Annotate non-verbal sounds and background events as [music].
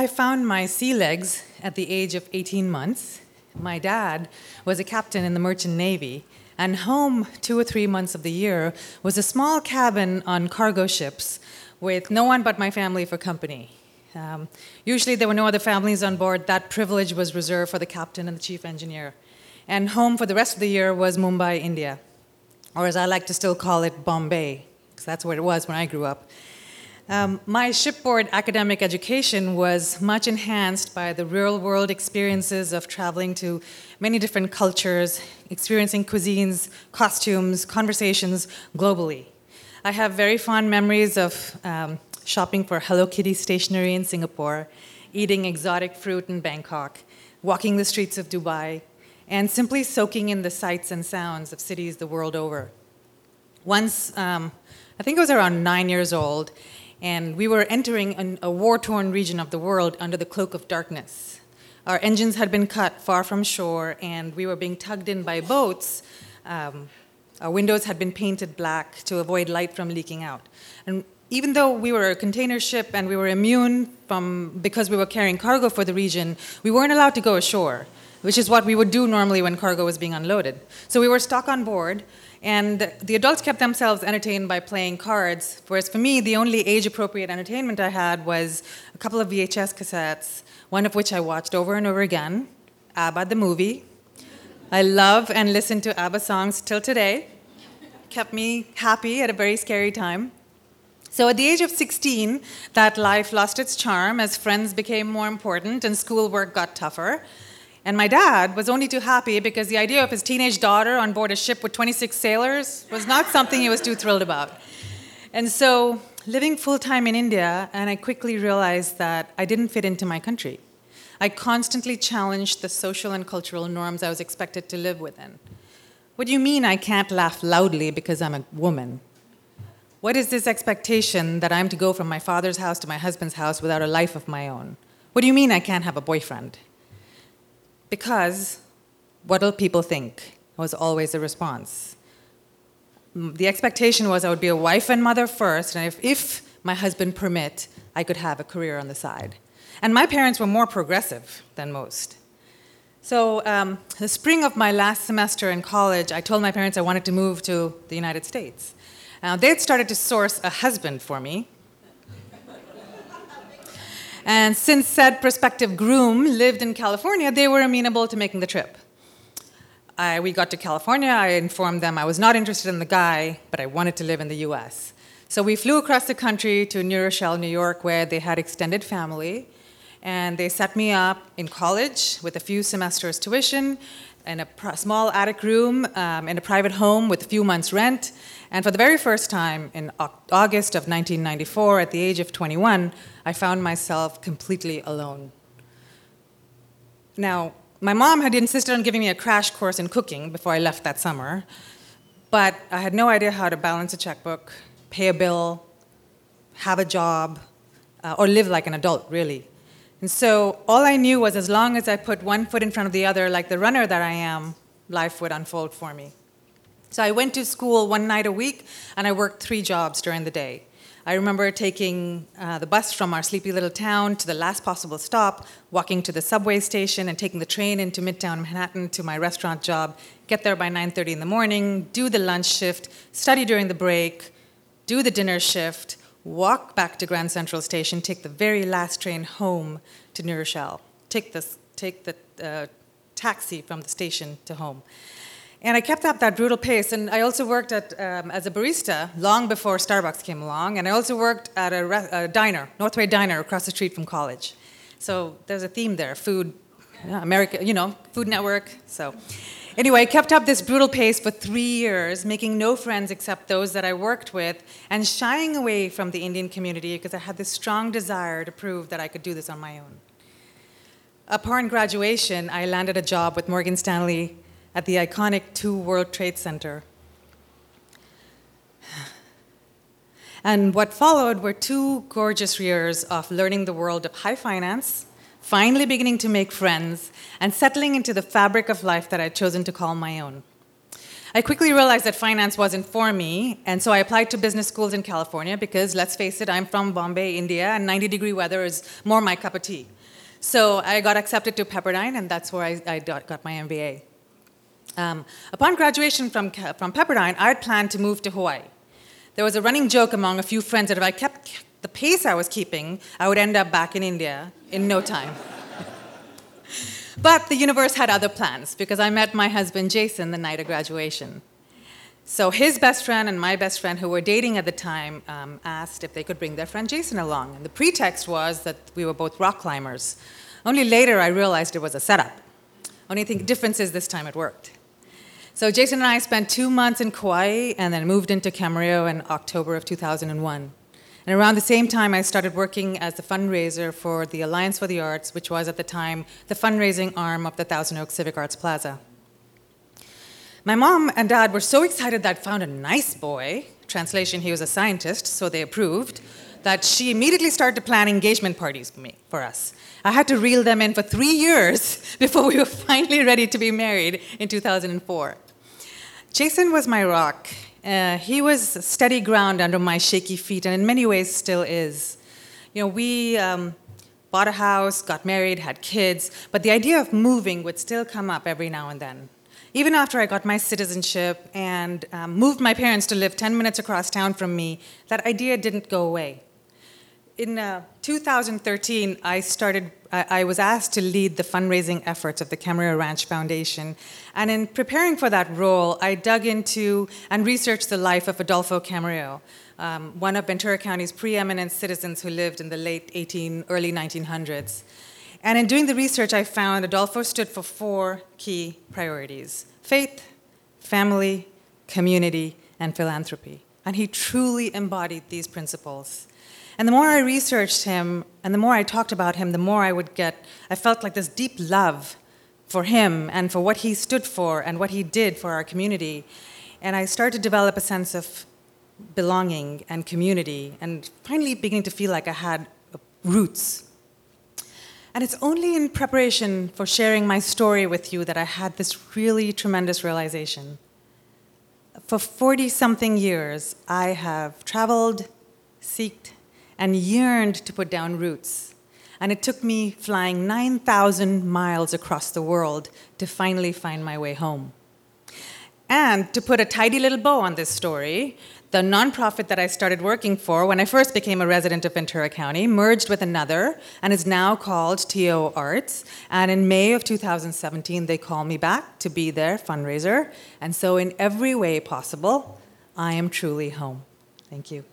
I found my sea legs at the age of 18 months. My dad was a captain in the Merchant Navy, and home two or three months of the year was a small cabin on cargo ships with no one but my family for company. Um, usually, there were no other families on board. That privilege was reserved for the captain and the chief engineer. And home for the rest of the year was Mumbai, India, or as I like to still call it, Bombay, because that's what it was when I grew up. Um, my shipboard academic education was much enhanced by the real world experiences of traveling to many different cultures, experiencing cuisines, costumes, conversations globally. I have very fond memories of um, shopping for Hello Kitty stationery in Singapore, eating exotic fruit in Bangkok, walking the streets of Dubai, and simply soaking in the sights and sounds of cities the world over. Once, um, I think I was around nine years old, and we were entering an, a war torn region of the world under the cloak of darkness. Our engines had been cut far from shore, and we were being tugged in by boats. Um, our windows had been painted black to avoid light from leaking out. And even though we were a container ship and we were immune from because we were carrying cargo for the region, we weren't allowed to go ashore, which is what we would do normally when cargo was being unloaded. So we were stuck on board, and the adults kept themselves entertained by playing cards, whereas for me, the only age appropriate entertainment I had was a couple of VHS cassettes, one of which I watched over and over again ABBA the movie. I love and listen to ABBA songs till today. Kept me happy at a very scary time. So at the age of 16, that life lost its charm as friends became more important and schoolwork got tougher. And my dad was only too happy because the idea of his teenage daughter on board a ship with 26 sailors was not something he was too thrilled about. And so, living full time in India, and I quickly realized that I didn't fit into my country. I constantly challenged the social and cultural norms I was expected to live within. What do you mean I can't laugh loudly because I'm a woman? What is this expectation that I'm to go from my father's house to my husband's house without a life of my own? What do you mean I can't have a boyfriend? Because what'll people think was always the response. The expectation was I would be a wife and mother first, and if, if my husband permit, I could have a career on the side. And my parents were more progressive than most. So, um, the spring of my last semester in college, I told my parents I wanted to move to the United States. Now, they had started to source a husband for me, and since said prospective groom lived in California, they were amenable to making the trip. I, we got to California. I informed them I was not interested in the guy, but I wanted to live in the US. So we flew across the country to New Rochelle, New York, where they had extended family. And they set me up in college with a few semesters' tuition in a pr- small attic room um, in a private home with a few months' rent. And for the very first time in August of 1994, at the age of 21, I found myself completely alone. Now, my mom had insisted on giving me a crash course in cooking before I left that summer, but I had no idea how to balance a checkbook, pay a bill, have a job, uh, or live like an adult, really. And so all I knew was as long as I put one foot in front of the other, like the runner that I am, life would unfold for me. So I went to school one night a week and I worked three jobs during the day. I remember taking uh, the bus from our sleepy little town to the last possible stop, walking to the subway station, and taking the train into Midtown Manhattan to my restaurant job. Get there by 9:30 in the morning, do the lunch shift, study during the break, do the dinner shift, walk back to Grand Central Station, take the very last train home to New Rochelle, take the take the uh, taxi from the station to home. And I kept up that brutal pace. And I also worked at, um, as a barista long before Starbucks came along. And I also worked at a, re- a diner, Northway Diner, across the street from college. So there's a theme there food, yeah, America, you know, Food Network. So anyway, I kept up this brutal pace for three years, making no friends except those that I worked with, and shying away from the Indian community because I had this strong desire to prove that I could do this on my own. Upon graduation, I landed a job with Morgan Stanley at the iconic 2 World Trade Center. And what followed were two gorgeous years of learning the world of high finance, finally beginning to make friends, and settling into the fabric of life that I'd chosen to call my own. I quickly realized that finance wasn't for me, and so I applied to business schools in California because, let's face it, I'm from Bombay, India, and 90 degree weather is more my cup of tea. So I got accepted to Pepperdine, and that's where I, I got my MBA. Um, upon graduation from, from Pepperdine, I had planned to move to Hawaii. There was a running joke among a few friends that if I kept the pace I was keeping, I would end up back in India in no time. But the universe had other plans because I met my husband Jason the night of graduation. So his best friend and my best friend, who were dating at the time, um, asked if they could bring their friend Jason along. And the pretext was that we were both rock climbers. Only later I realized it was a setup. Only thing difference is this time it worked. So Jason and I spent two months in Kauai and then moved into Camarillo in October of 2001. And around the same time, I started working as the fundraiser for the Alliance for the Arts, which was at the time the fundraising arm of the Thousand Oaks Civic Arts Plaza. My mom and dad were so excited that I found a nice boy, translation, he was a scientist, so they approved, that she immediately started to plan engagement parties for, me, for us. I had to reel them in for three years [laughs] before we were [laughs] finally ready to be married in 2004. Jason was my rock. Uh, he was steady ground under my shaky feet, and in many ways still is. You know, we um, bought a house, got married, had kids, but the idea of moving would still come up every now and then. Even after I got my citizenship and um, moved my parents to live 10 minutes across town from me, that idea didn't go away. In uh, 2013, I started. I, I, was asked to lead the fundraising efforts of the Camarillo Ranch Foundation, and in preparing for that role, I dug into and researched the life of Adolfo Camarillo, um, one of Ventura County's preeminent citizens who lived in the late 18, early 1900s. And in doing the research, I found Adolfo stood for four key priorities: faith, family, community, and philanthropy. And he truly embodied these principles. And the more I researched him and the more I talked about him, the more I would get, I felt like this deep love for him and for what he stood for and what he did for our community. And I started to develop a sense of belonging and community and finally beginning to feel like I had roots. And it's only in preparation for sharing my story with you that I had this really tremendous realization. For 40 something years, I have traveled, seeked, and yearned to put down roots. And it took me flying 9,000 miles across the world to finally find my way home. And to put a tidy little bow on this story, the nonprofit that I started working for when I first became a resident of Ventura County merged with another and is now called TO Arts. And in May of 2017, they called me back to be their fundraiser. And so, in every way possible, I am truly home. Thank you.